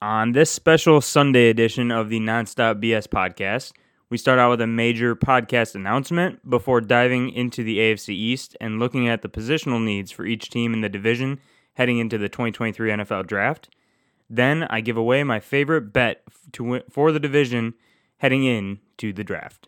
On this special Sunday edition of the Nonstop BS podcast, we start out with a major podcast announcement before diving into the AFC East and looking at the positional needs for each team in the division heading into the 2023 NFL Draft. Then I give away my favorite bet to win, for the division heading into the draft.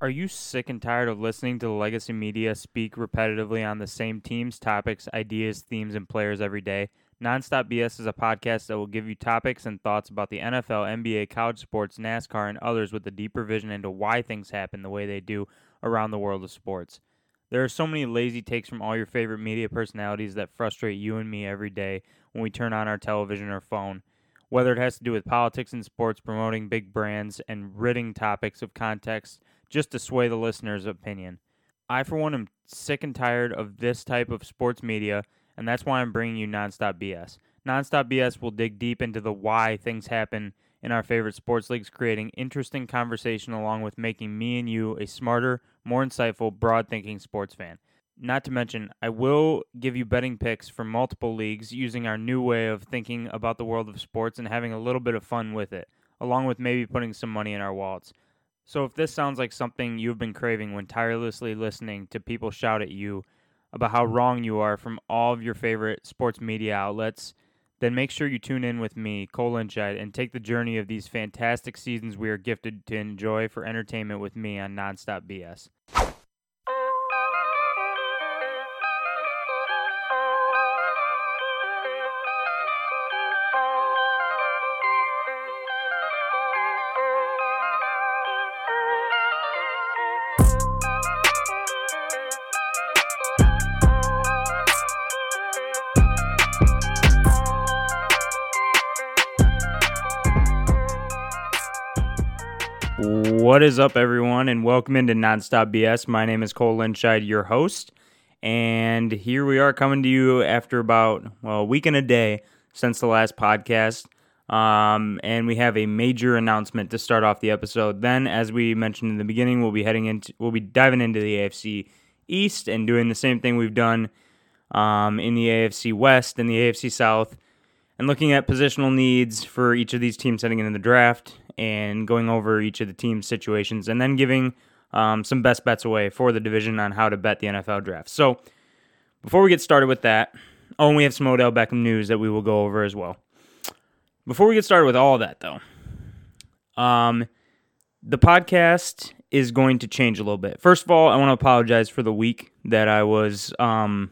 Are you sick and tired of listening to the legacy media speak repetitively on the same teams, topics, ideas, themes, and players every day? Nonstop BS is a podcast that will give you topics and thoughts about the NFL, NBA, college sports, NASCAR, and others with a deeper vision into why things happen the way they do around the world of sports. There are so many lazy takes from all your favorite media personalities that frustrate you and me every day when we turn on our television or phone. Whether it has to do with politics and sports, promoting big brands, and ridding topics of context just to sway the listener's opinion. I, for one, am sick and tired of this type of sports media and that's why I'm bringing you Nonstop BS. Nonstop BS will dig deep into the why things happen in our favorite sports leagues, creating interesting conversation along with making me and you a smarter, more insightful, broad thinking sports fan. Not to mention, I will give you betting picks for multiple leagues using our new way of thinking about the world of sports and having a little bit of fun with it, along with maybe putting some money in our wallets. So, if this sounds like something you've been craving when tirelessly listening to people shout at you, about how wrong you are from all of your favorite sports media outlets, then make sure you tune in with me, Cole Lynchide, and take the journey of these fantastic seasons we are gifted to enjoy for entertainment with me on Nonstop BS. What is up, everyone, and welcome into Nonstop BS. My name is Cole Lynchide, your host, and here we are coming to you after about well, a week and a day since the last podcast. Um, and we have a major announcement to start off the episode. Then, as we mentioned in the beginning, we'll be heading into we'll be diving into the AFC East and doing the same thing we've done um, in the AFC West and the AFC South, and looking at positional needs for each of these teams heading into the draft and going over each of the team's situations and then giving um, some best bets away for the division on how to bet the NFL draft. So before we get started with that, oh, and we have some Odell Beckham news that we will go over as well. Before we get started with all that, though, um, the podcast is going to change a little bit. First of all, I want to apologize for the week that I was um,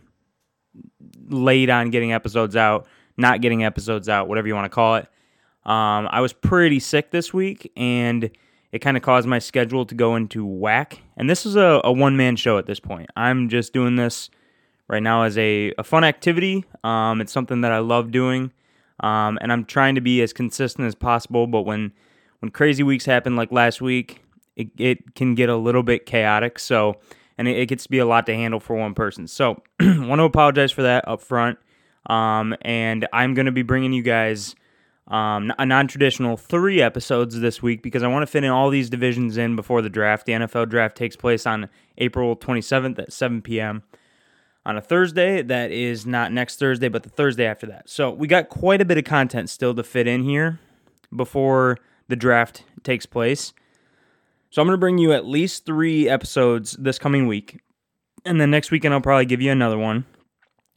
late on getting episodes out, not getting episodes out, whatever you want to call it. Um, I was pretty sick this week, and it kind of caused my schedule to go into whack. And this is a, a one man show at this point. I'm just doing this right now as a, a fun activity. Um, it's something that I love doing, um, and I'm trying to be as consistent as possible. But when when crazy weeks happen like last week, it, it can get a little bit chaotic. So, and it, it gets to be a lot to handle for one person. So, want to apologize for that up front. Um, and I'm going to be bringing you guys um, a non-traditional three episodes this week because I want to fit in all these divisions in before the draft. The NFL draft takes place on April 27th at 7 p.m. on a Thursday. That is not next Thursday, but the Thursday after that. So we got quite a bit of content still to fit in here before the draft takes place. So I'm going to bring you at least three episodes this coming week, and then next weekend I'll probably give you another one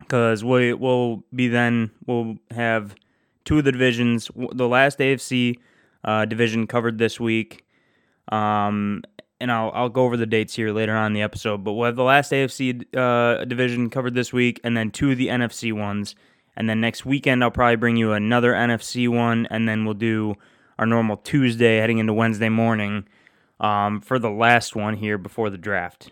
because we will be then we'll have two of the divisions. The last AFC uh, division covered this week, um, and I'll I'll go over the dates here later on in the episode. But we'll have the last AFC uh, division covered this week, and then two of the NFC ones. And then next weekend, I'll probably bring you another NFC one, and then we'll do our normal Tuesday heading into Wednesday morning um, for the last one here before the draft.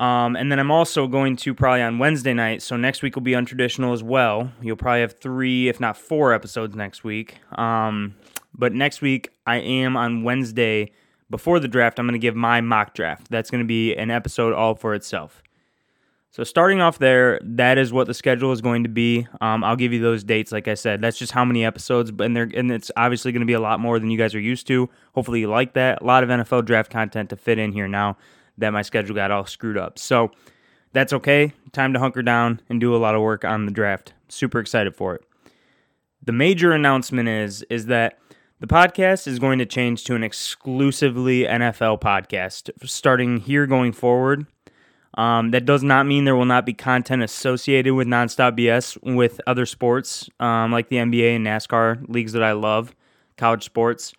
Um, and then I'm also going to probably on Wednesday night. So next week will be untraditional as well. You'll probably have three, if not four episodes next week. Um, but next week I am on Wednesday before the draft. I'm going to give my mock draft. That's going to be an episode all for itself. So starting off there, that is what the schedule is going to be. Um, I'll give you those dates, like I said. That's just how many episodes, but and, and it's obviously going to be a lot more than you guys are used to. Hopefully, you like that. A lot of NFL draft content to fit in here now that my schedule got all screwed up. So that's okay. Time to hunker down and do a lot of work on the draft. Super excited for it. the major announcement is is that the podcast is going to change to an exclusively NFL podcast starting here going forward. Um, that does not mean there will not be content associated with Nonstop BS with other sports um, like the NBA and NASCAR leagues that I love, college sports.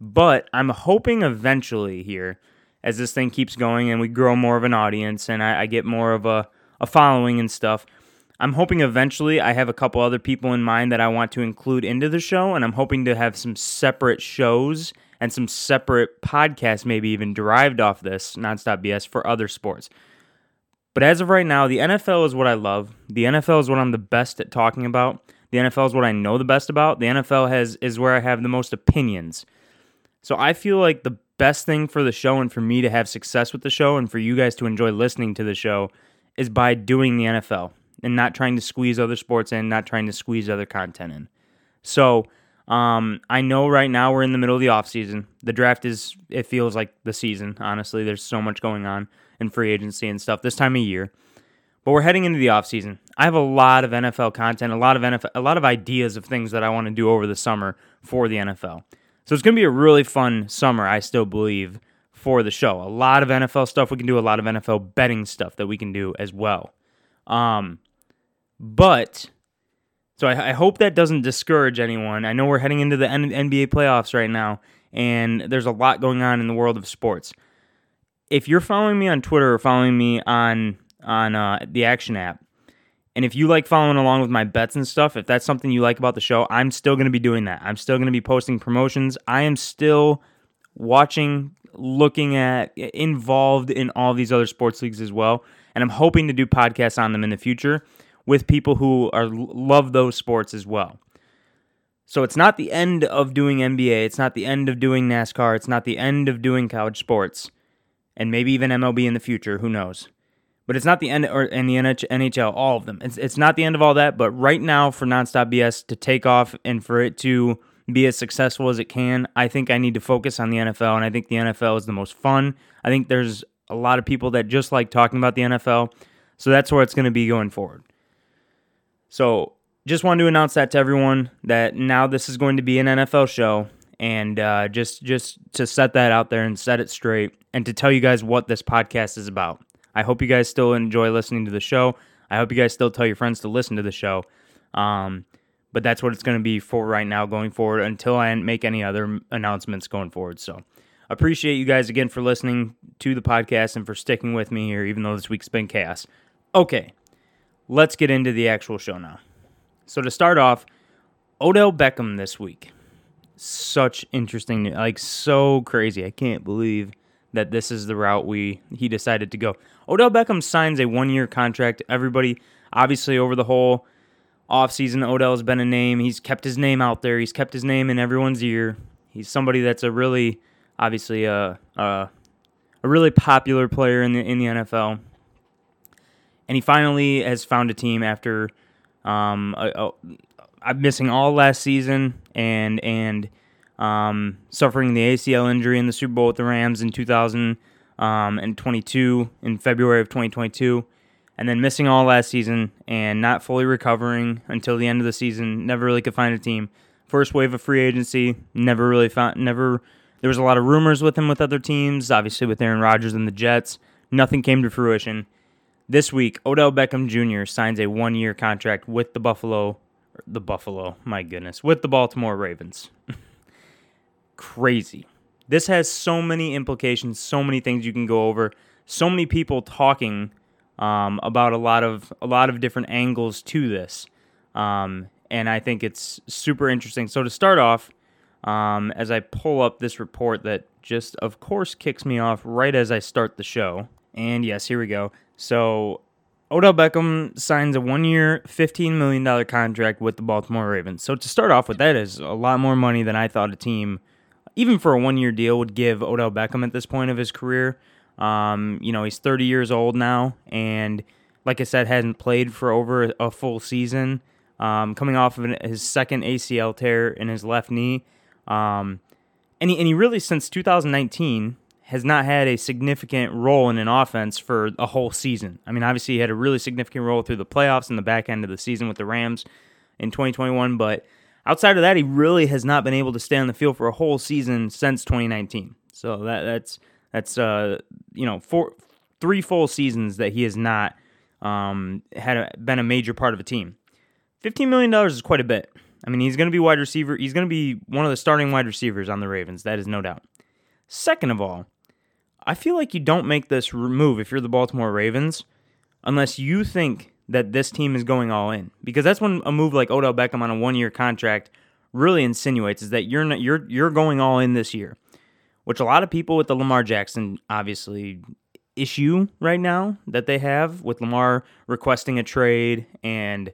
But I'm hoping eventually here, as this thing keeps going and we grow more of an audience and I, I get more of a, a following and stuff, I'm hoping eventually I have a couple other people in mind that I want to include into the show, and I'm hoping to have some separate shows and some separate podcasts, maybe even derived off this nonstop BS for other sports. But as of right now, the NFL is what I love. The NFL is what I'm the best at talking about. The NFL is what I know the best about. The NFL has is where I have the most opinions. So I feel like the best thing for the show and for me to have success with the show and for you guys to enjoy listening to the show is by doing the NFL and not trying to squeeze other sports in, not trying to squeeze other content in. So um, I know right now we're in the middle of the off season. The draft is it feels like the season. Honestly, there's so much going on in free agency and stuff this time of year. But we're heading into the off season. I have a lot of NFL content, a lot of NFL, a lot of ideas of things that I want to do over the summer for the NFL. So it's going to be a really fun summer, I still believe, for the show. A lot of NFL stuff we can do, a lot of NFL betting stuff that we can do as well. Um, but so I, I, hope that doesn't discourage anyone. I know we're heading into the N- NBA playoffs right now, and there's a lot going on in the world of sports. If you're following me on Twitter or following me on on uh, the Action app, and if you like following along with my bets and stuff, if that's something you like about the show, I'm still going to be doing that. I'm still going to be posting promotions. I am still watching, looking at, involved in all these other sports leagues as well. And I'm hoping to do podcasts on them in the future with people who are love those sports as well. So it's not the end of doing NBA, it's not the end of doing NASCAR, it's not the end of doing college sports, and maybe even MLB in the future, who knows. But it's not the end, or in the NHL, all of them. It's, it's not the end of all that, but right now for Nonstop BS to take off and for it to be as successful as it can, I think I need to focus on the NFL, and I think the NFL is the most fun. I think there's a lot of people that just like talking about the NFL, so that's where it's going to be going forward. So just wanted to announce that to everyone that now this is going to be an NFL show, and uh, just just to set that out there and set it straight, and to tell you guys what this podcast is about. I hope you guys still enjoy listening to the show. I hope you guys still tell your friends to listen to the show. Um, but that's what it's going to be for right now going forward until I make any other announcements going forward. So appreciate you guys again for listening to the podcast and for sticking with me here, even though this week's been chaos. Okay, let's get into the actual show now. So to start off, Odell Beckham this week. Such interesting, like so crazy. I can't believe that this is the route we he decided to go. Odell Beckham signs a one-year contract. Everybody, obviously, over the whole offseason, Odell has been a name. He's kept his name out there. He's kept his name in everyone's ear. He's somebody that's a really, obviously, a a, a really popular player in the in the NFL and he finally has found a team after um, a, a, missing all last season and and um, suffering the ACL injury in the Super Bowl with the Rams in 2022 um, in February of 2022, and then missing all last season and not fully recovering until the end of the season. Never really could find a team. First wave of free agency, never really found. Never. There was a lot of rumors with him with other teams, obviously with Aaron Rodgers and the Jets. Nothing came to fruition this week, Odell Beckham Jr. signs a one year contract with the Buffalo, the Buffalo, my goodness, with the Baltimore Ravens. Crazy. This has so many implications, so many things you can go over, so many people talking um, about a lot of a lot of different angles to this, um, and I think it's super interesting. So to start off, um, as I pull up this report that just, of course, kicks me off right as I start the show, and yes, here we go. So Odell Beckham signs a one year, $15 million contract with the Baltimore Ravens. So to start off with, that is a lot more money than I thought a team, even for a one year deal, would give Odell Beckham at this point of his career. Um, you know, he's 30 years old now, and like I said, hasn't played for over a full season. Um, coming off of his second ACL tear in his left knee. Um, and, he, and he really, since 2019, has not had a significant role in an offense for a whole season. I mean, obviously, he had a really significant role through the playoffs and the back end of the season with the Rams in 2021, but outside of that, he really has not been able to stay on the field for a whole season since 2019. So that that's that's uh you know four three full seasons that he has not um had a, been a major part of a team. Fifteen million dollars is quite a bit. I mean, he's going to be wide receiver. He's going to be one of the starting wide receivers on the Ravens. That is no doubt. Second of all, I feel like you don't make this move if you're the Baltimore Ravens unless you think that this team is going all in because that's when a move like Odell Beckham on a one-year contract really insinuates is that you're not, you're you're going all in this year, which a lot of people with the Lamar Jackson obviously issue right now that they have with Lamar requesting a trade and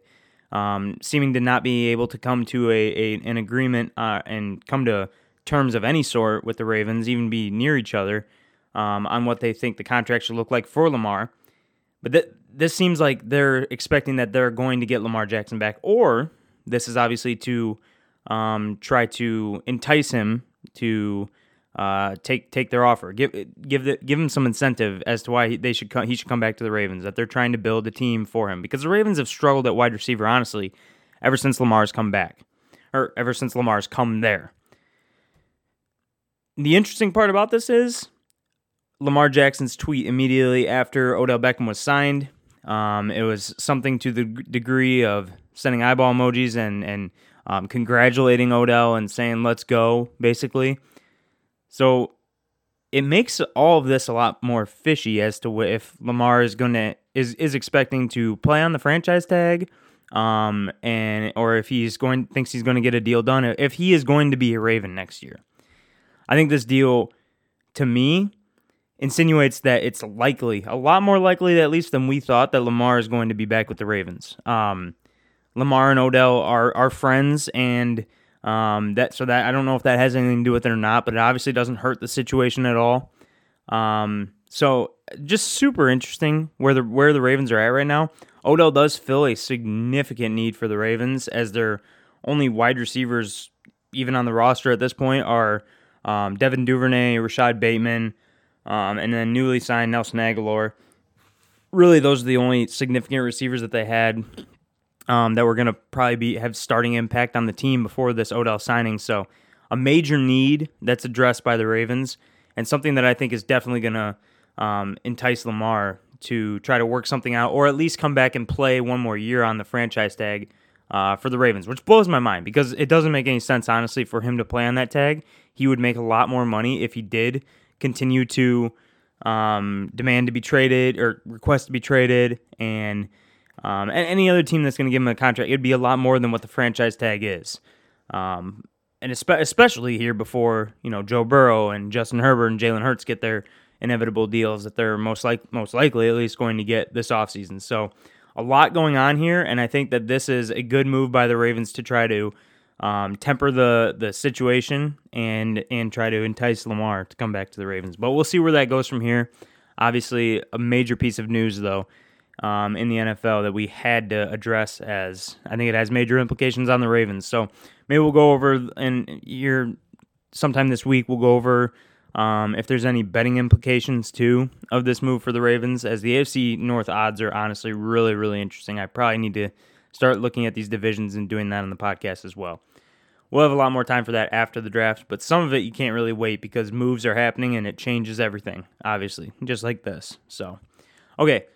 um, seeming to not be able to come to a, a an agreement uh, and come to terms of any sort with the Ravens, even be near each other um, on what they think the contract should look like for Lamar. But th- this seems like they're expecting that they're going to get Lamar Jackson back, or this is obviously to um, try to entice him to uh, take take their offer, give give the, give him some incentive as to why he, they should come, he should come back to the Ravens. That they're trying to build a team for him because the Ravens have struggled at wide receiver, honestly, ever since Lamar's come back, or ever since Lamar's come there. The interesting part about this is Lamar Jackson's tweet immediately after Odell Beckham was signed. Um, it was something to the degree of sending eyeball emojis and and um, congratulating Odell and saying "Let's go," basically. So it makes all of this a lot more fishy as to if Lamar is going to is is expecting to play on the franchise tag, um, and or if he's going thinks he's going to get a deal done. If he is going to be a Raven next year, I think this deal, to me, insinuates that it's likely, a lot more likely at least than we thought, that Lamar is going to be back with the Ravens. Um, Lamar and Odell are are friends, and um, that so that I don't know if that has anything to do with it or not, but it obviously doesn't hurt the situation at all. Um, so just super interesting where the where the Ravens are at right now. Odell does fill a significant need for the Ravens as their only wide receivers, even on the roster at this point, are um, Devin Duvernay, Rashod Bateman, um, and then newly signed Nelson Agholor. Really, those are the only significant receivers that they had um, that were going to probably be have starting impact on the team before this Odell signing. So, a major need that's addressed by the Ravens, and something that I think is definitely going to um, entice Lamar to try to work something out, or at least come back and play one more year on the franchise tag uh, for the Ravens, which blows my mind because it doesn't make any sense, honestly, for him to play on that tag. He would make a lot more money if he did continue to um, demand to be traded or request to be traded, and um, and any other team that's going to give him a contract, it'd be a lot more than what the franchise tag is. Um, and especially here before you know Joe Burrow and Justin Herbert and Jalen Hurts get their inevitable deals that they're most like most likely at least going to get this offseason. So a lot going on here, and I think that this is a good move by the Ravens to try to um, temper the the situation and and try to entice Lamar to come back to the Ravens. But we'll see where that goes from here. Obviously, a major piece of news though um, in the NFL that we had to address as I think it has major implications on the Ravens. So maybe we'll go over and here sometime this week we'll go over um, if there's any betting implications too of this move for the Ravens, as the AFC North odds are honestly really really interesting. I probably need to start looking at these divisions and doing that on the podcast as well. We'll have a lot more time for that after the draft, but some of it you can't really wait because moves are happening and it changes everything, obviously, just like this. So, okay,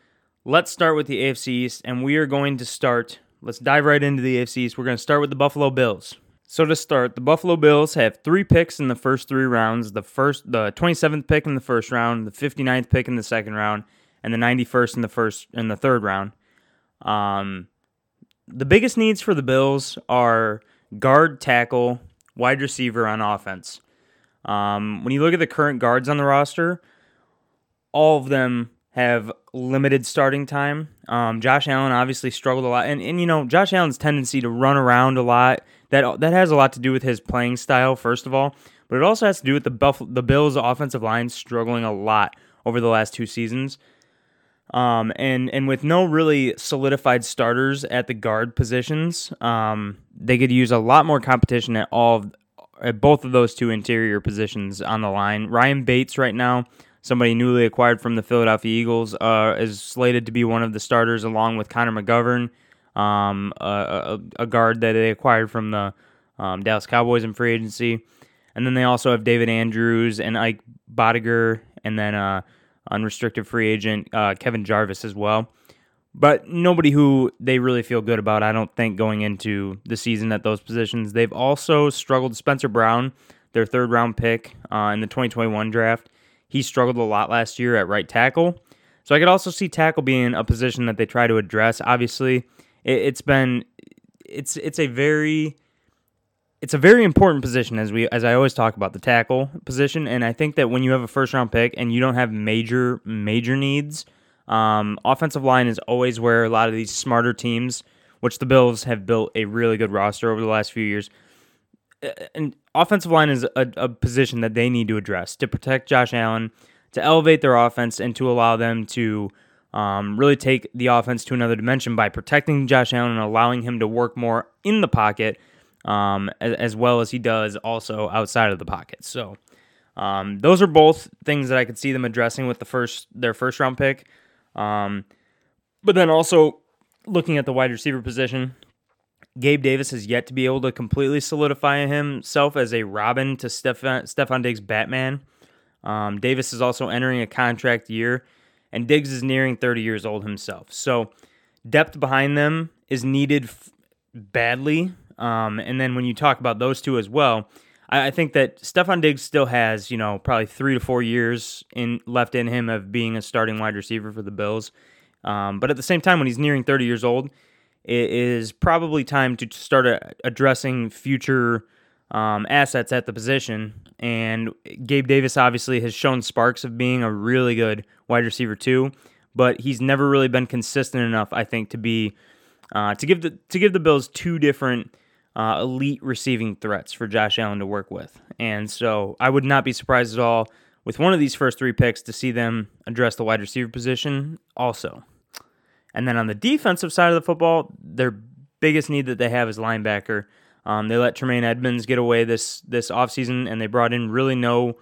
let's start with the AFC East, and we are going to start. Let's dive right into the AFC East. We're going to start with the Buffalo Bills. So to start, the Buffalo Bills have three picks in the first three rounds. The first, the 27th pick in the first round, the 59th pick in the second round, and the 91st in the first in the third round. Um, the biggest needs for the Bills are guard, tackle, wide receiver on offense. Um, when you look at the current guards on the roster, all of them have limited starting time. Um, Josh Allen obviously struggled a lot, and and you know Josh Allen's tendency to run around a lot that that has a lot to do with his playing style, first of all, but it also has to do with the Buff- the Bills' offensive line struggling a lot over the last two seasons. Um, and and with no really solidified starters at the guard positions, um, they could use a lot more competition at all of, at both of those two interior positions on the line. Ryan Bates right now, somebody newly acquired from the Philadelphia Eagles, uh, is slated to be one of the starters along with Connor McGovern, um, a, a, a, guard that they acquired from the um, Dallas Cowboys in free agency. And then they also have David Andrews and Ike Boettger, and then uh, unrestricted free agent uh, Kevin Jarvis as well. But nobody who they really feel good about, I don't think, going into the season at those positions. They've also struggled. Spencer Brown, their third round pick uh, in the 2021 draft, he struggled a lot last year at right tackle. So I could also see tackle being a position that they try to address. Obviously, it, it's been it's it's a very it's a very important position as we as I always talk about the tackle position, and I think that when you have a first round pick and you don't have major major needs, um, offensive line is always where a lot of these smarter teams, which the Bills have built a really good roster over the last few years, and offensive line is a, a position that they need to address to protect Josh Allen, to elevate their offense, and to allow them to. Um, really take the offense to another dimension by protecting Josh Allen and allowing him to work more in the pocket um, as, as, well as he does also outside of the pocket. So um, those are both things that I could see them addressing with the first their first round pick. Um, but then also looking at the wide receiver position, Gabe Davis has yet to be able to completely solidify himself as a Robin to Stefon, Stefon Diggs Batman. Um, Davis is also entering a contract year, and Diggs is nearing 30 years old himself. So depth behind them is needed f- badly um, and then when you talk about those two as well, I, I think that Stefon Diggs still has, you know, probably three to four years in left in him of being a starting wide receiver for the Bills. Um, but at the same time, when he's nearing 30 years old, it is probably time to start a, addressing future um, assets at the position. And Gabe Davis obviously has shown sparks of being a really good wide receiver too, but he's never really been consistent enough, I think, to be uh, to give the to give the Bills two different uh, elite receiving threats for Josh Allen to work with. And so I would not be surprised at all with one of these first three picks to see them address the wide receiver position also. And then on the defensive side of the football, their biggest need that they have is linebacker. Um, they let Tremaine Edmunds get away this this offseason, and they brought in really no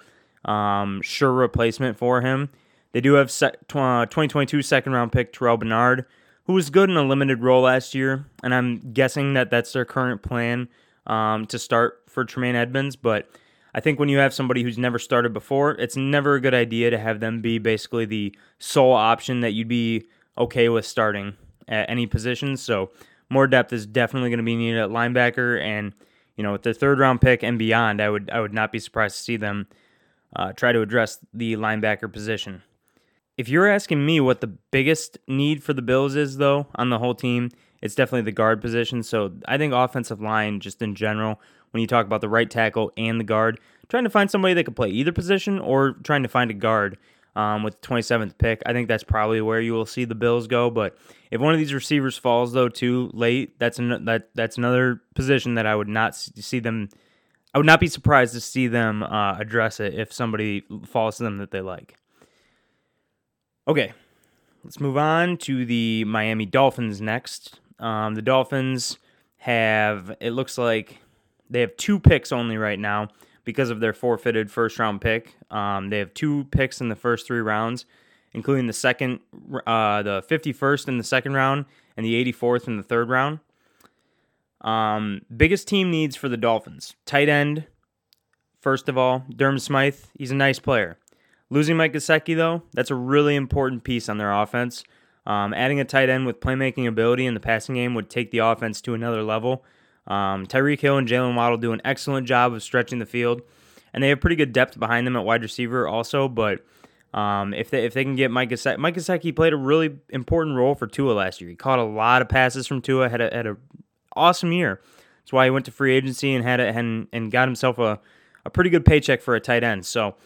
um, sure replacement for him. They do have se- 2022 second round pick Terrel Bernard, who was good in a limited role last year, and I'm guessing that that's their current plan um, to start for Tremaine Edmunds. But I think when you have somebody who's never started before, it's never a good idea to have them be basically the sole option that you'd be okay with starting at any position. So more depth is definitely going to be needed at linebacker, and you know with the third round pick and beyond, I would I would not be surprised to see them uh, try to address the linebacker position. If you're asking me what the biggest need for the Bills is, though, on the whole team, it's definitely the guard position. So I think offensive line, just in general, when you talk about the right tackle and the guard, trying to find somebody that could play either position or trying to find a guard um, with the 27th pick, I think that's probably where you will see the Bills go. But if one of these receivers falls though too late, that's an, that that's another position that I would not see them. I would not be surprised to see them uh, address it if somebody falls to them that they like. Okay, let's move on to the Miami Dolphins next. Um, the Dolphins have, it looks like they have two picks only right now because of their forfeited first round pick. Um, they have two picks in the first three rounds, including the second, uh, the 51st in the second round and the 84th in the third round. Um, biggest team needs for the Dolphins tight end. First of all, Durham Smythe, he's a nice player. Losing Mike Gesicki, though, that's a really important piece on their offense. Um, adding a tight end with playmaking ability in the passing game would take the offense to another level. Um, Tyreek Hill and Jaylen Waddle do an excellent job of stretching the field, and they have pretty good depth behind them at wide receiver also. But um, if they if they can get Mike Gesicki, Mike Gesicki played a really important role for Tua last year. He caught a lot of passes from Tua, had a had a awesome year. That's why he went to free agency and had a, and and got himself a, a pretty good paycheck for a tight end. So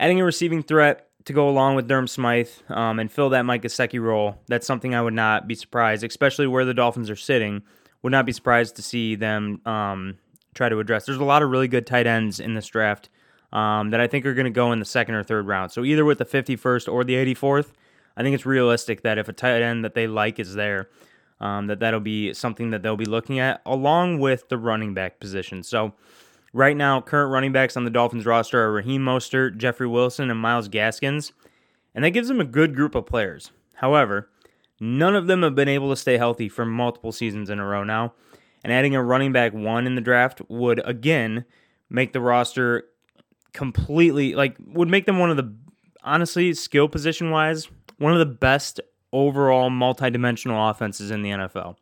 adding a receiving threat to go along with Durham Smythe um, and fill that Mike Gesicki role, that's something I would not be surprised, especially where the Dolphins are sitting. Would not be surprised to see them um, try to address. There's a lot of really good tight ends in this draft um, that I think are going to go in the second or third round. So either with the 51st or the 84th, I think it's realistic that if a tight end that they like is there, um, that that'll be something that they'll be looking at along with the running back position. So Right now, current running backs on the Dolphins roster are Raheem Mostert, Jeffrey Wilson, and Myles Gaskins, and that gives them a good group of players. However, none of them have been able to stay healthy for multiple seasons in a row now, and adding a running back one in the draft would again make the roster completely like would make them one of the honestly skill position wise one of the best overall multi-dimensional offenses in the NFL.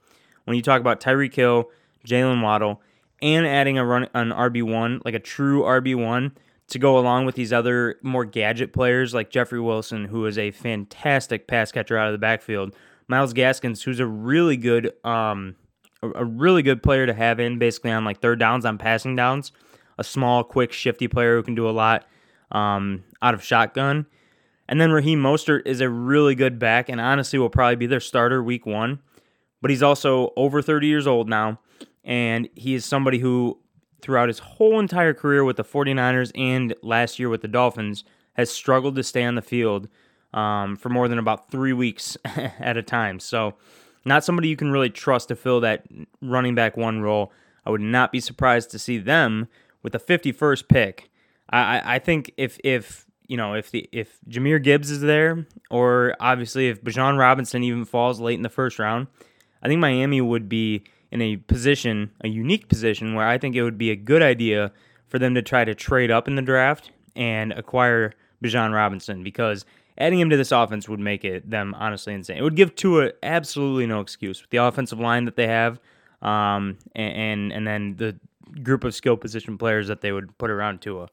When you talk about Tyreek Hill, Jaylen Waddle, and adding a run an RB one like a true RB one to go along with these other more gadget players like Jeffrey Wilson, who is a fantastic pass catcher out of the backfield. Myles Gaskins, who's a really good, um, a really good player to have in basically on like third downs on passing downs. A small, quick, shifty player who can do a lot um, out of shotgun. And then Raheem Mostert is a really good back and honestly will probably be their starter week one. But he's also over 30 years old now. And he is somebody who throughout his whole entire career with the 49ers and last year with the Dolphins has struggled to stay on the field um, for more than about three weeks at a time. So, not somebody you can really trust to fill that running back one role. I would not be surprised to see them with the 51st pick. I, I think if if you know if the if Jahmyr Gibbs is there, or obviously if Bijan Robinson even falls late in the first round, I think Miami would be in a position, a unique position, where I think it would be a good idea for them to try to trade up in the draft and acquire Bijan Robinson because adding him to this offense would make it them honestly insane. It would give Tua absolutely no excuse with the offensive line that they have, um, and, and and then the group of skill position players that they would put around Tua.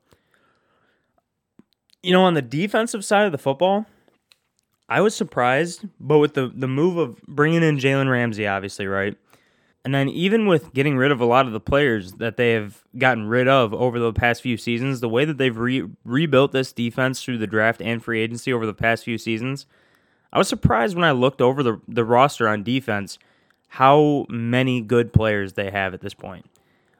You know, on the defensive side of the football, I was surprised, but with the the move of bringing in Jalen Ramsey, obviously, right? And then even with getting rid of a lot of the players that they have gotten rid of over the past few seasons, the way that they've re- rebuilt this defense through the draft and free agency over the past few seasons, I was surprised when I looked over the the roster on defense how many good players they have at this point.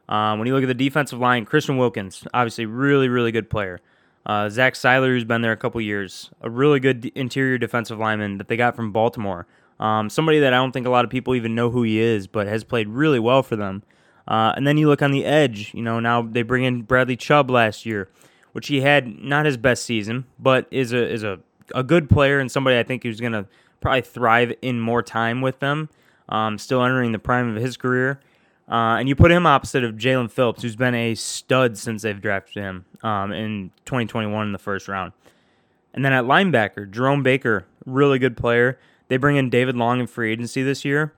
Um, when you look at the defensive line, Christian Wilkins, obviously really really good player. Uh, Zach Sieler, who's been there a couple years, a really good interior defensive lineman that they got from Baltimore. Um, somebody that I don't think a lot of people even know who he is, but has played really well for them. Uh, and then you look on the edge. You know, now they bring in Bradley Chubb last year, which he had not his best season, but is a is a, a good player and somebody I think who's going to probably thrive in more time with them. Um, still entering the prime of his career. Uh, and you put him opposite of Jaelan Phillips, who's been a stud since they've drafted him um, in 2021 in the first round. And then at linebacker, Jerome Baker, really good player. They bring in David Long in free agency this year.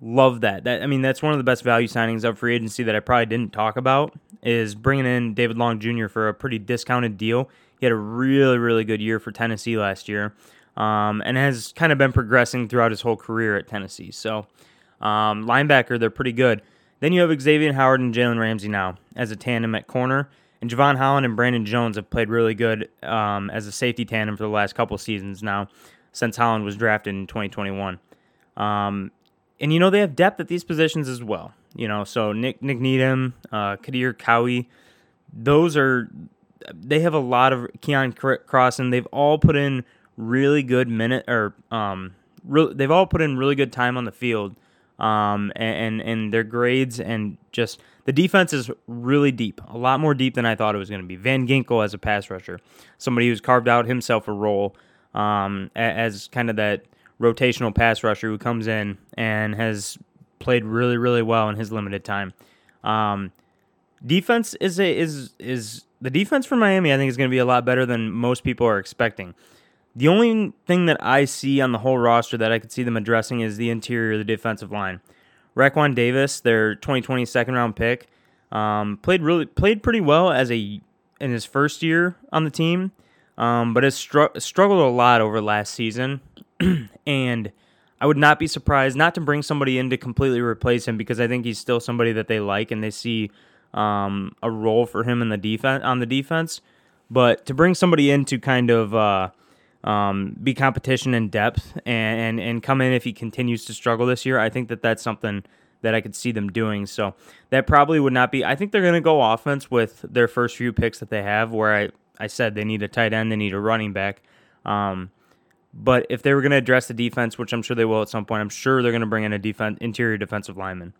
Love that. That I mean, that's one of the best value signings of free agency that I probably didn't talk about is bringing in David Long Jr. for a pretty discounted deal. He had a really, really good year for Tennessee last year, um, and has kind of been progressing throughout his whole career at Tennessee. So, um, linebacker, they're pretty good. Then you have Xavier Howard and Jalen Ramsey now as a tandem at corner. And Jevon Holland and Brandon Jones have played really good um, as a safety tandem for the last couple seasons now since Holland was drafted in 2021. Um, and you know they have depth at these positions as well. You know, so Nick Nik Needham, uh, Kader Kohou, those are they have a lot of Keion Crossen. They've all put in really good minute or um, re- they've all put in really good time on the field. Um, and, and their grades and just the defense is really deep, a lot more deep than I thought it was going to be. Van Ginkel as a pass rusher, somebody who's carved out himself a role um, as kind of that rotational pass rusher who comes in and has played really, really well in his limited time. Um, defense is a is is the defense for Miami. I think is going to be a lot better than most people are expecting. The only thing that I see on the whole roster that I could see them addressing is the interior, of the defensive line. Raekwon Davis, their 2020 second round pick, um, played really played pretty well as a in his first year on the team um, but has str- struggled a lot over last season. and I would not be surprised not to bring somebody in to completely replace him because I think he's still somebody that they like and they see um, a role for him in the defense on the defense. But to bring somebody in to kind of uh, um, be competition in depth and, and and come in if he continues to struggle this year, I think that that's something that I could see them doing. So that probably would not be. I think they're going to go offense with their first few picks that they have, where I I said they need a tight end, they need a running back. Um, but if they were going to address the defense, which I'm sure they will at some point, I'm sure they're going to bring in a defense interior defensive lineman.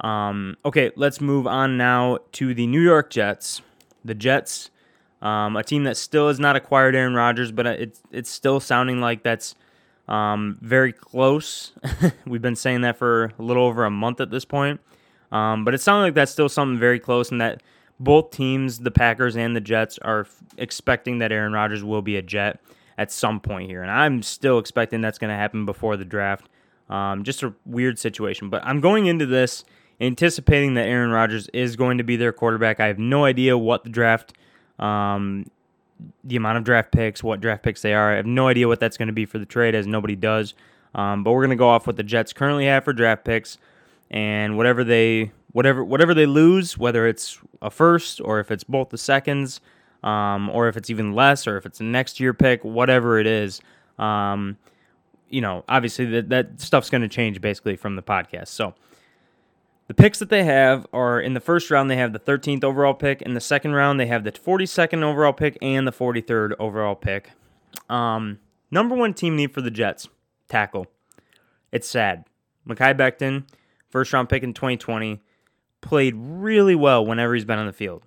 Um, okay, let's move on now to the New York Jets. The Jets, um, a team that still has not acquired Aaron Rodgers, but it's it's still sounding like that's um, very close. We've been saying that for a little over a month at this point. Um, but it sounds like that's still something very close, and that both teams, the Packers and the Jets, are expecting that Aaron Rodgers will be a Jet at some point here, and I'm still expecting that's going to happen before the draft. Um, just a weird situation, but I'm going into this anticipating that Aaron Rodgers is going to be their quarterback. I have no idea what the draft, um, the amount of draft picks, what draft picks they are. I have no idea what that's going to be for the trade, as nobody does. Um, but we're going to go off what the Jets currently have for draft picks and whatever they whatever whatever they lose, whether it's a first or if it's both the seconds, um, or if it's even less, or if it's a next year pick, whatever it is, um, you know, obviously that that stuff's going to change basically from the podcast. So the picks that they have are in the first round they have the 13th overall pick, in the second round they have the 42nd overall pick and the 43rd overall pick. Um, number one team need for the Jets tackle. It's sad. Mekhi Becton first round pick in 2020, played really well whenever he's been on the field.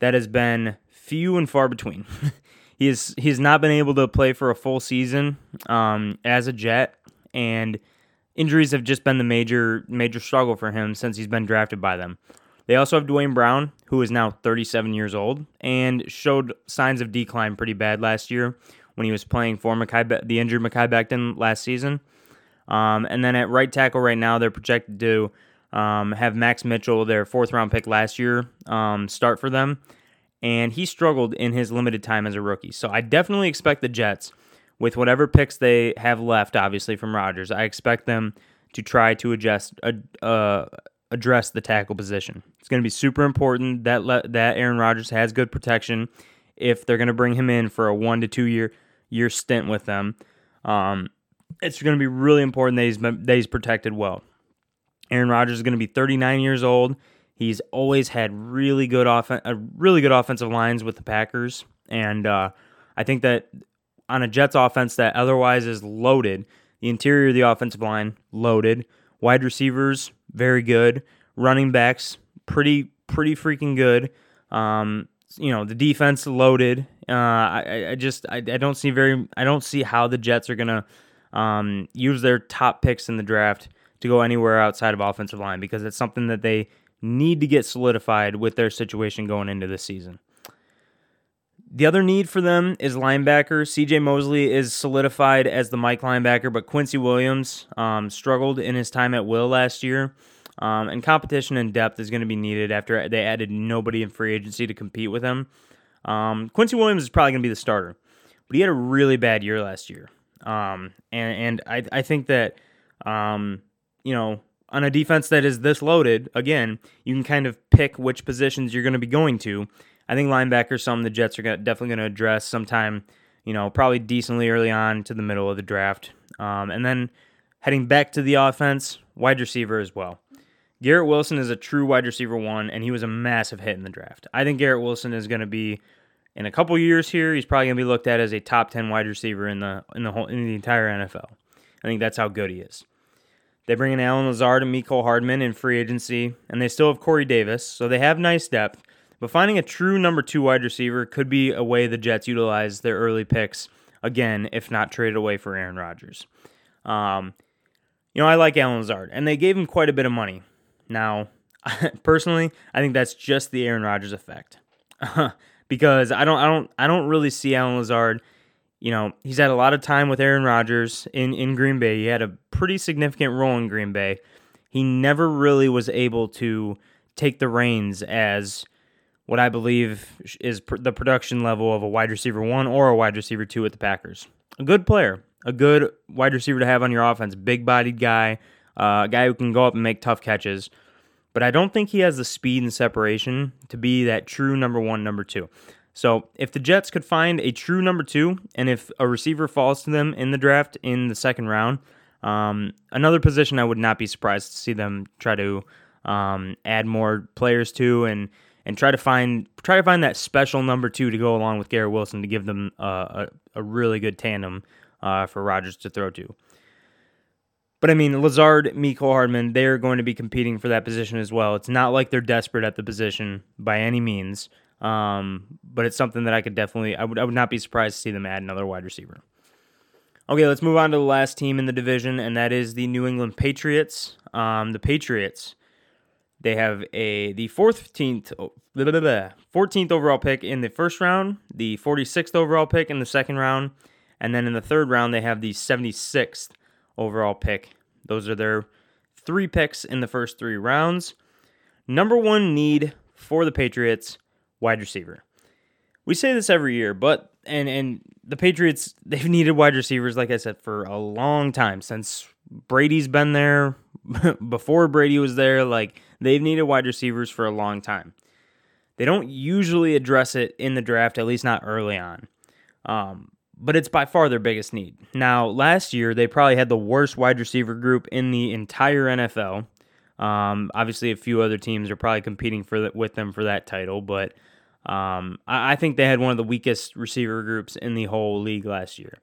That has been few and far between. he is he's not been able to play for a full season um, as a Jet, and injuries have just been the major major struggle for him since he's been drafted by them. They also have Duane Brown, who is now 37 years old and showed signs of decline pretty bad last year when he was playing for the injured Mekhi Becton last season. Um, and then at right tackle right now, they're projected to um, have Max Mitchell, their fourth round pick last year, um, start for them. And he struggled in his limited time as a rookie. So I definitely expect the Jets, with whatever picks they have left, obviously from Rodgers, I expect them to try to adjust, uh, address the tackle position. It's going to be super important that le- that Aaron Rodgers has good protection if they're going to bring him in for a one to two year year stint with them. Um, it's going to be really important that he's that he's protected well. Aaron Rodgers is going to be 39 years old. He's always had really good off uh, really good offensive lines with the Packers, and uh, I think that on a Jets offense that otherwise is loaded, the interior of the offensive line loaded, wide receivers very good, running backs pretty pretty freaking good. Um, you know the defense loaded. Uh, I, I just I, I don't see very I don't see how the Jets are gonna um, use their top picks in the draft to go anywhere outside of offensive line because it's something that they need to get solidified with their situation going into this season. The other need for them is linebacker. CJ Mosley is solidified as the Mike linebacker, but Quincy Williams um, struggled in his time at Will last year. Um, and competition and depth is going to be needed after they added nobody in free agency to compete with him. Um, Quincy Williams is probably going to be the starter, but he had a really bad year last year. Um, and, and I, I think that, um, you know, on a defense that is this loaded, again, you can kind of pick which positions you're going to be going to. I think linebacker, some the Jets are gonna, definitely going to address sometime, you know, probably decently early on to the middle of the draft. Um, and then heading back to the offense, wide receiver as well. Garrett Wilson is a true wide receiver one, and he was a massive hit in the draft. I think Garrett Wilson is going to be in a couple years here, he's probably going to be looked at as a top 10 wide receiver in the in the whole in the entire NFL. I think that's how good he is. They bring in Allen Lazard and Mecole Hardman in free agency, and they still have Corey Davis, so they have nice depth. But finding a true number two wide receiver could be a way the Jets utilize their early picks again, if not traded away for Aaron Rodgers. Um, you know, I like Allen Lazard, and they gave him quite a bit of money. Now, personally, I think that's just the Aaron Rodgers effect. because I don't I don't I don't really see Allen Lazard. You know, he's had a lot of time with Aaron Rodgers in, in Green Bay. He had a pretty significant role in Green Bay. He never really was able to take the reins as what I believe is pr- the production level of a wide receiver one or a wide receiver two at the Packers. A good player, a good wide receiver to have on your offense, big bodied guy, uh, a guy who can go up and make tough catches but I don't think he has the speed and separation to be that true number one, number two. So if the Jets could find a true number two, and if a receiver falls to them in the draft in the second round, um, another position I would not be surprised to see them try to um, add more players to and and try to find try to find that special number two to go along with Garrett Wilson to give them a, a really good tandem uh, for Rodgers to throw to. But I mean, Lazard, Mecole Hardman, they're going to be competing for that position as well. It's not like they're desperate at the position by any means. Um, but it's something that I could definitely, I would, I would not be surprised to see them add another wide receiver. Okay, let's move on to the last team in the division, and that is the New England Patriots. Um, the Patriots, They have a the 14th 14th overall pick in the first round, the 46th overall pick in the second round, and then in the third round they have the 76th overall pick. Those are their three picks in the first 3 rounds. Number 1 need for the Patriots, wide receiver. We say this every year, but and and the Patriots they've needed wide receivers like I said for a long time since Brady's been there, before Brady was there, like they've needed wide receivers for a long time. They don't usually address it in the draft, at least not early on. Um, but it's by far their biggest need. Now, last year, they probably had the worst wide receiver group in the entire NFL. Um, obviously, a few other teams are probably competing for the, with them for that title, but um, I, I think they had one of the weakest receiver groups in the whole league last year.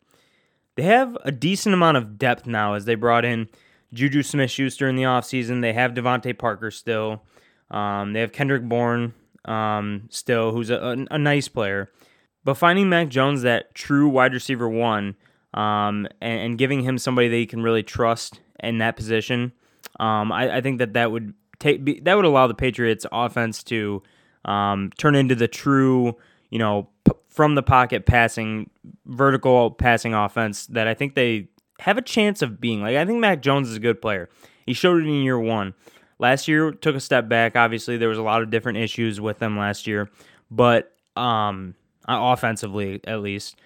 They have a decent amount of depth now as they brought in Juju Smith Schuster in the offseason. They have DeVante Parker still. Um, they have Kendrick Bourne um, still, who's a, a, a, nice player. But finding Mac Jones, that true wide receiver one, um, and, and, giving him somebody that he can really trust in that position, um, I, I, think that that would take be, that would allow the Patriots offense to um, turn into the true, you know, p- from the pocket passing, vertical passing offense that I think they have a chance of being. Like I think Mac Jones is a good player. He showed it in year one. Last year took a step back. Obviously, there was a lot of different issues with them last year, but um, offensively at least.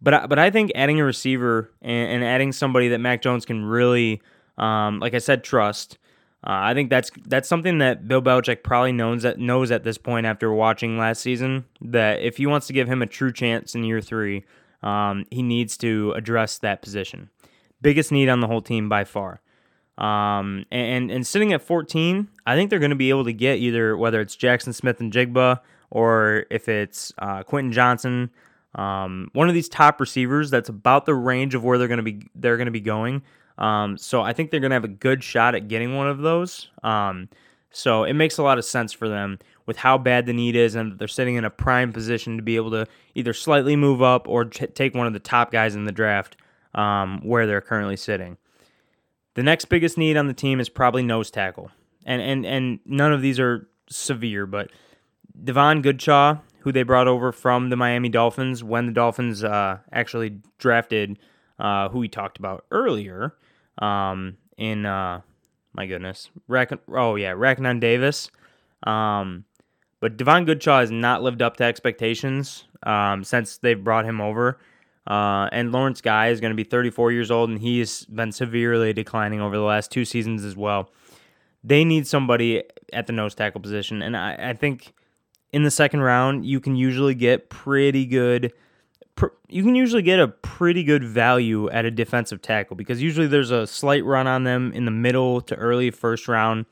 But I, but I think adding a receiver and, and adding somebody that Mac Jones can really, um, like I said, trust. Uh, I think that's that's something that Bill Belichick probably knows that knows at this point after watching last season that if he wants to give him a true chance in year three, um, he needs to address that position biggest need on the whole team by far. Um, and and sitting at 14, I think they're going to be able to get either whether it's Jaxon Smith-Njigba or if it's uh, Quentin Johnston, um, one of these top receivers that's about the range of where they're going to be they're going to be going. Um, so I think they're going to have a good shot at getting one of those. Um, so it makes a lot of sense for them with how bad the need is, and they're sitting in a prime position to be able to either slightly move up or t- take one of the top guys in the draft um, where they're currently sitting. The next biggest need on the team is probably nose tackle, and and and none of these are severe, but Davon Godchaux, who they brought over from the Miami Dolphins when the Dolphins uh, actually drafted uh, who we talked about earlier um, in uh, my goodness, Rack- oh yeah, Raekwon Davis. Um, but Davon Godchaux has not lived up to expectations um, since they've brought him over. Uh, and Lawrence Guy is going to be 34 years old, and he's been severely declining over the last two seasons as well. They need somebody at the nose tackle position, and I, I think in the second round you can usually get pretty good. Pr- you can usually get a pretty good value at a defensive tackle because usually there's a slight run on them in the middle to early first round,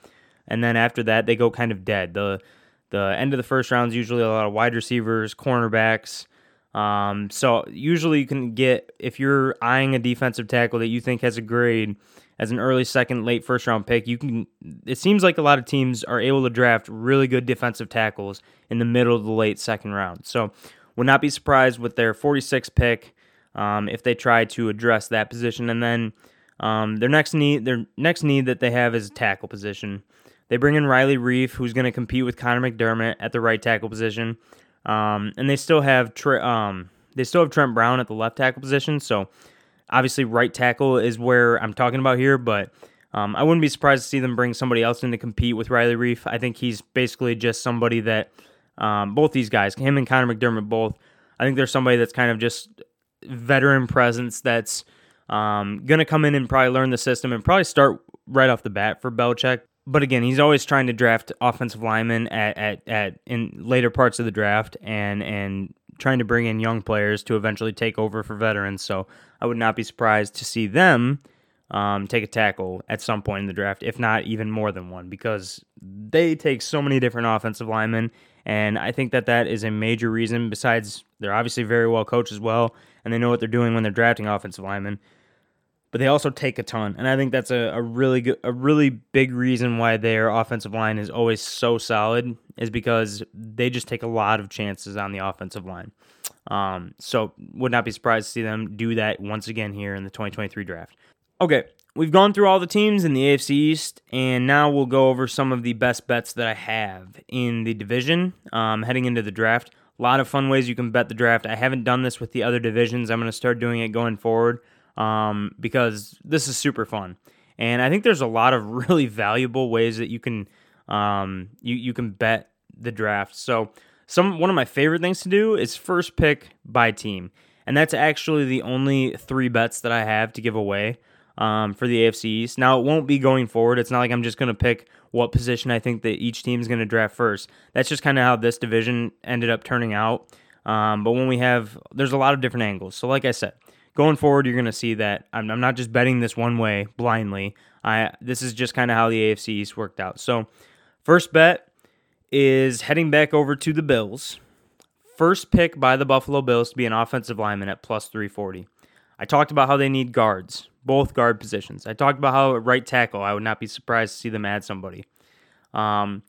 and then after that they go kind of dead. the The end of the first round is usually a lot of wide receivers, cornerbacks um, so usually you can get if you're eyeing a defensive tackle that you think has a grade as an early second, late first round pick, you can. It seems like a lot of teams are able to draft really good defensive tackles in the middle of the late second round. So would not be surprised with their 46 pick um, if they try to address that position. And then um, their next need, their next need that they have is tackle position. They bring in Riley Reiff, who's going to compete with Connor McDermott at the right tackle position. Um, and they still have um, they still have Trent Brown at the left tackle position. So obviously, right tackle is where I'm talking about here. But um, I wouldn't be surprised to see them bring somebody else in to compete with Riley Reiff. I think he's basically just somebody that um, both these guys, him and Connor McDermott, both. I think there's somebody that's kind of just veteran presence that's um, going to come in and probably learn the system and probably start right off the bat for Belichick but again, he's always trying to draft offensive linemen at, at, at in later parts of the draft and and trying to bring in young players to eventually take over for veterans. So I would not be surprised to see them um, take a tackle at some point in the draft, if not even more than one, because they take so many different offensive linemen. And I think that that is a major reason. Besides, they're obviously very well coached as well, and they know what they're doing when they're drafting offensive linemen but they also take a ton. And I think that's a, a really good, a really big reason why their offensive line is always so solid is because they just take a lot of chances on the offensive line. Um, so would not be surprised to see them do that once again here in the 2023 draft. Okay, we've gone through all the teams in the AFC East, and now we'll go over some of the best bets that I have in the division um, heading into the draft. A lot of fun ways you can bet the draft. I haven't done this with the other divisions. I'm going to start doing it going forward um, because this is super fun. And I think there's a lot of really valuable ways that you can um, you you can bet the draft. So some one of my favorite things to do is first pick by team, and that's actually the only three bets that I have to give away um, for the AFC East. Now, it won't be going forward. It's not like I'm just going to pick what position I think that each team is going to draft first. That's just kind of how this division ended up turning out. Um, but when we have, there's a lot of different angles. So, like I said, going forward, you're going to see that I'm, I'm, not just betting this one way blindly. I this is just kind of how the AFC East worked out. So, first bet is heading back over to the Bills. First pick by the Buffalo Bills to be an offensive lineman at plus 340. I talked about how they need guards both guard positions. I talked about how at right tackle, I would not be surprised to see them add somebody. Um,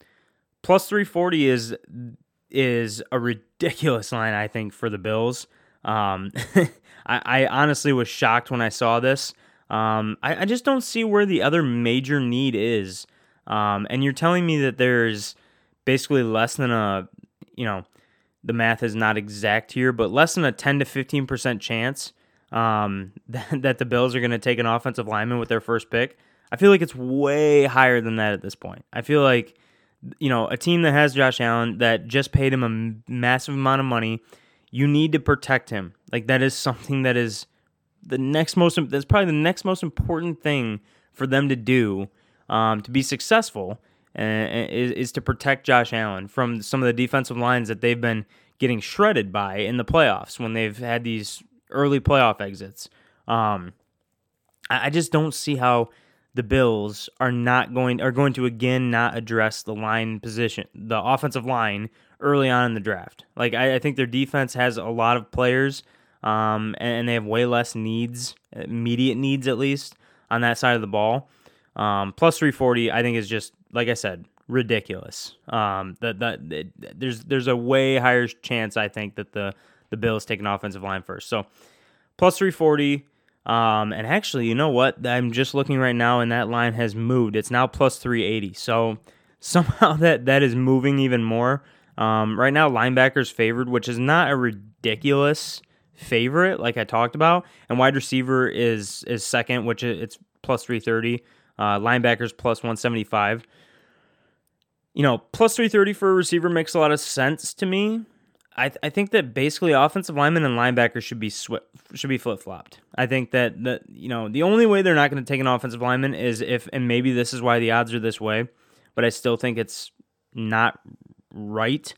plus 340 is is a ridiculous line, I think, for the Bills. Um, I, I, honestly was shocked when I saw this. Um, I, I, just don't see where the other major need is. Um, and you're telling me that there's basically less than a, you know, the math is not exact here, but less than a 10 to 15% chance um, that, the Bills are going to take an offensive lineman with their first pick. I feel like it's way higher than that at this point. I feel like, you know, a team that has Josh Allen that just paid him a massive amount of money, you need to protect him. Like that is something that is the next most that's probably the next most important thing for them to do um, to be successful uh, is, is to protect Josh Allen from some of the defensive lines that they've been getting shredded by in the playoffs when they've had these early playoff exits. Um, I, I just don't see how the Bills are not going are going to again not address the line position, the offensive line early on in the draft. Like I, I think their defense has a lot of players, um, and, and, they have way less needs, immediate needs at least on that side of the ball. Um, plus 340, I think is just like I said, ridiculous. Um, that that there's there's a way higher chance I think that the the Bills take an offensive line first. So plus 340. Um, and actually, you know what? I'm just looking right now, and that line has moved. It's now plus 380. So somehow that that is moving even more. Um, right now, linebackers favored, which is not a ridiculous favorite like I talked about, and wide receiver is is second, which it's plus 330. Uh, linebackers plus 175. You know, plus 330 for a receiver makes a lot of sense to me. I, th- I think that basically offensive linemen and linebackers should be sw- should be flip flopped. I think that that you know the only way they're not going to take an offensive lineman is if and maybe this is why the odds are this way, but I still think it's not right.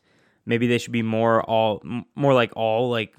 Maybe they should be more all more like all like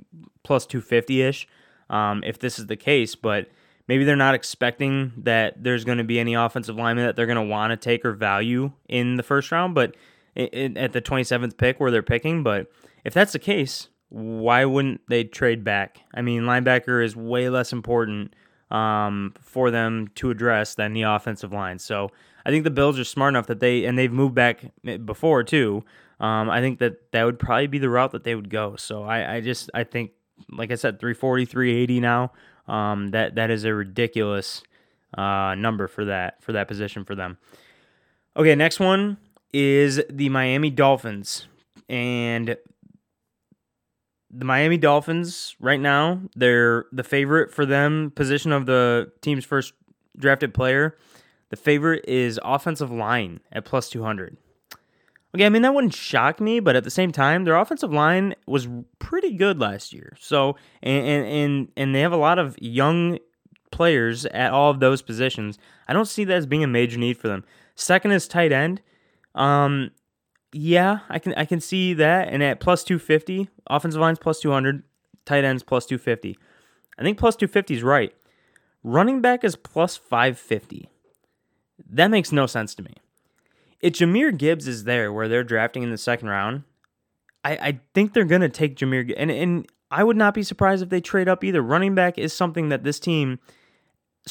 plus two fifty ish. Um, if this is the case, but maybe they're not expecting that there's going to be any offensive lineman that they're going to want to take or value in the first round, but at the 27th pick where they're picking, but if that's the case, why wouldn't they trade back? I mean, linebacker is way less important um, for them to address than the offensive line. So I think the Bills are smart enough that they and they've moved back before too. Um, I think that that would probably be the route that they would go. So I, I just I think like I said 340 380 now um, that that is a ridiculous uh, number for that for that position for them. Okay, next one is the Miami Dolphins and the Miami Dolphins right now, they're the favorite for them position of the team's first drafted player. The favorite is offensive line at plus 200. Okay, I mean that wouldn't shock me, but at the same time, their offensive line was pretty good last year. So, and and and they have a lot of young players at all of those positions. I don't see that as being a major need for them. Second is tight end. Um, yeah, I can I can see that. And at plus two fifty, offensive line's plus two hundred, tight ends plus two fifty. I think plus two fifty is right. Running back is plus five fifty. That makes no sense to me. If Jahmyr Gibbs is there where they're drafting in the second round, I, I think they're gonna take Jahmyr and and I would not be surprised if they trade up either. Running back is something that this team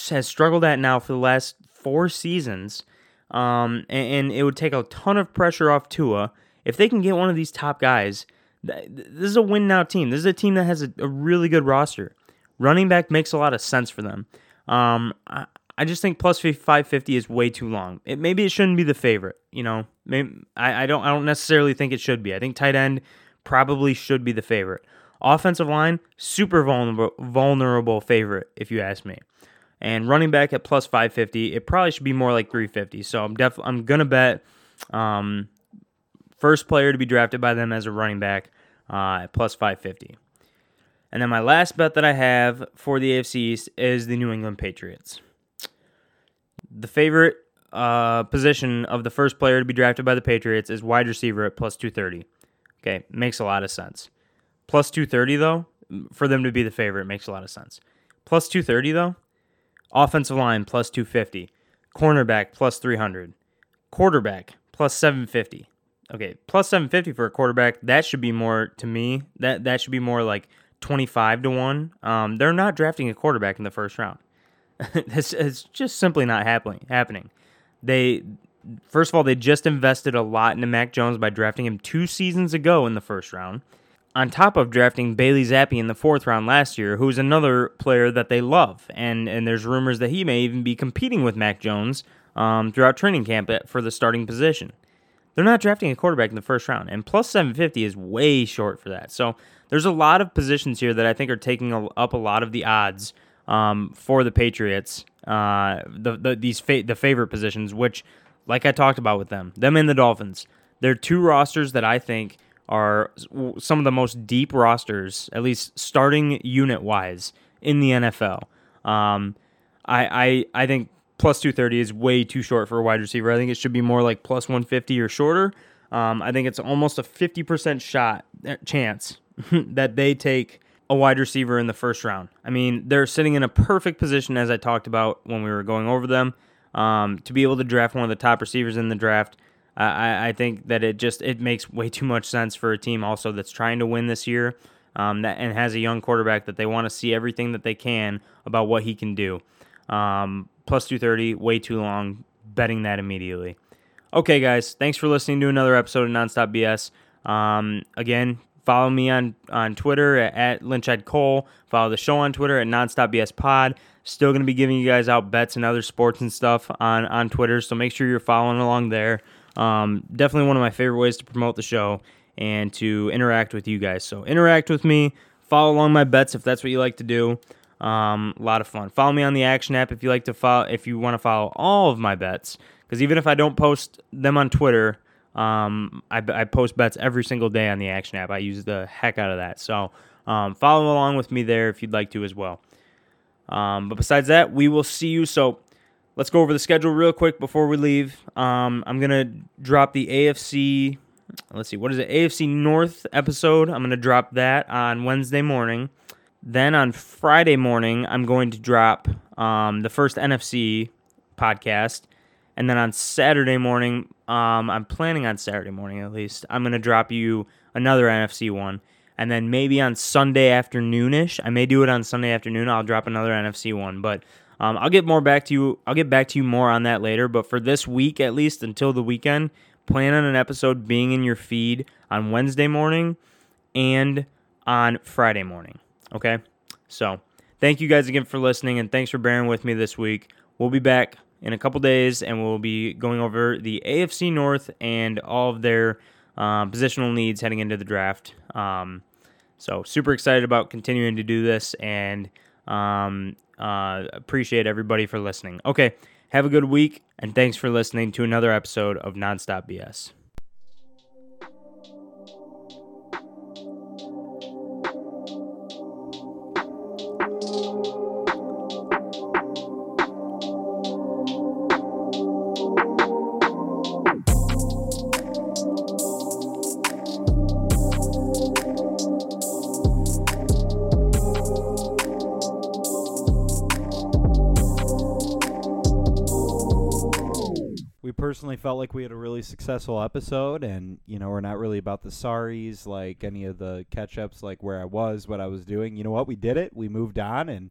has struggled at now for the last four seasons. Um, and, and, it would take a ton of pressure off Tua if they can get one of these top guys. This is a win now team. This is a team that has a, a really good roster. Running back makes a lot of sense for them. Um, I, I just think plus 550 is way too long. It maybe it shouldn't be the favorite. You know, maybe, I, I don't I don't necessarily think it should be. I think tight end probably should be the favorite. Offensive line, super vulnerable vulnerable favorite if you ask me. And running back at plus 550, it probably should be more like 350. So I'm def I'm gonna bet um, first player to be drafted by them as a running back uh, at plus 550. And then my last bet that I have for the AFC East is the New England Patriots. The favorite uh, position of the first player to be drafted by the Patriots is wide receiver at plus 230. Okay, makes a lot of sense. Plus 230, though, for them to be the favorite makes a lot of sense. Plus 230, though, offensive line plus 250, cornerback plus 300, quarterback plus 750. Okay, plus 750 for a quarterback, that should be more to me. That that should be more like 25 to 1. Um, they're not drafting a quarterback in the first round. it's, it's just simply not happening. Happening. They first of all, they just invested a lot into Mac Jones by drafting him two seasons ago in the first round. On top of drafting Bailey Zappe in the fourth round last year, who's another player that they love, and and there's rumors that he may even be competing with Mac Jones um, throughout training camp for the starting position. They're not drafting a quarterback in the first round, and plus 750 is way short for that. So there's a lot of positions here that I think are taking up a lot of the odds um, for the Patriots. Uh, the, the these fa- the favorite positions, which, like I talked about with them, them and the Dolphins, they're two rosters that I think are some of the most deep rosters, at least starting unit wise, in the NFL. Um, I, I I think plus 230 is way too short for a wide receiver. I think it should be more like plus 150 or shorter. Um, I think it's almost a 50% shot uh, chance that they take a wide receiver in the first round. I mean, they're sitting in a perfect position, as I talked about when we were going over them, um, to be able to draft one of the top receivers in the draft. I, I think that it just it makes way too much sense for a team also that's trying to win this year um, that and has a young quarterback that they want to see everything that they can about what he can do. Um, plus 230, way too long. Betting that immediately. Okay, guys, thanks for listening to another episode of Nonstop BS. Um, again, follow me on, on Twitter at, at Cole. Follow the show on Twitter at Nonstop BS Pod. Still going to be giving you guys out bets and other sports and stuff on, on Twitter, so make sure you're following along there. Um, definitely one of my favorite ways to promote the show and to interact with you guys. So interact with me, follow along my bets if that's what you like to do. Um, a lot of fun. Follow me on the Action app if you like to follow. If you want to follow all of my bets, because even if I don't post them on Twitter, um, I, I, post bets every single day on the Action app. I use the heck out of that. So um, follow along with me there if you'd like to as well. Um, but besides that, we will see you. So let's go over the schedule real quick before we leave. Um, I'm gonna drop the AFC. Let's see, what is it? AFC North episode. I'm gonna drop that on Wednesday morning. Then on Friday morning, I'm going to drop um, the first NFC podcast. And then on Saturday morning, um, I'm planning on Saturday morning at least, I'm to drop you another NFC one. And then maybe on Sunday afternoonish, I may do it on Sunday afternoon. I'll drop another NFC one, but um, I'll get more back to you. I'll get back to you more on that later. But for this week, at least until the weekend, plan on an episode being in your feed on Wednesday morning and on Friday morning. Okay. So thank you guys again for listening and thanks for bearing with me this week. We'll be back in a couple days and we'll be going over the AFC North and all of their um, positional needs heading into the draft. Um, so super excited about continuing to do this and um, uh, appreciate everybody for listening. Okay, have a good week and thanks for listening to another episode of Nonstop BS. Personally felt like we had a really successful episode, and you know, we're not really about the sorries, like any of the catch ups, like where I was, what I was doing. You know what? We did it. We moved on, and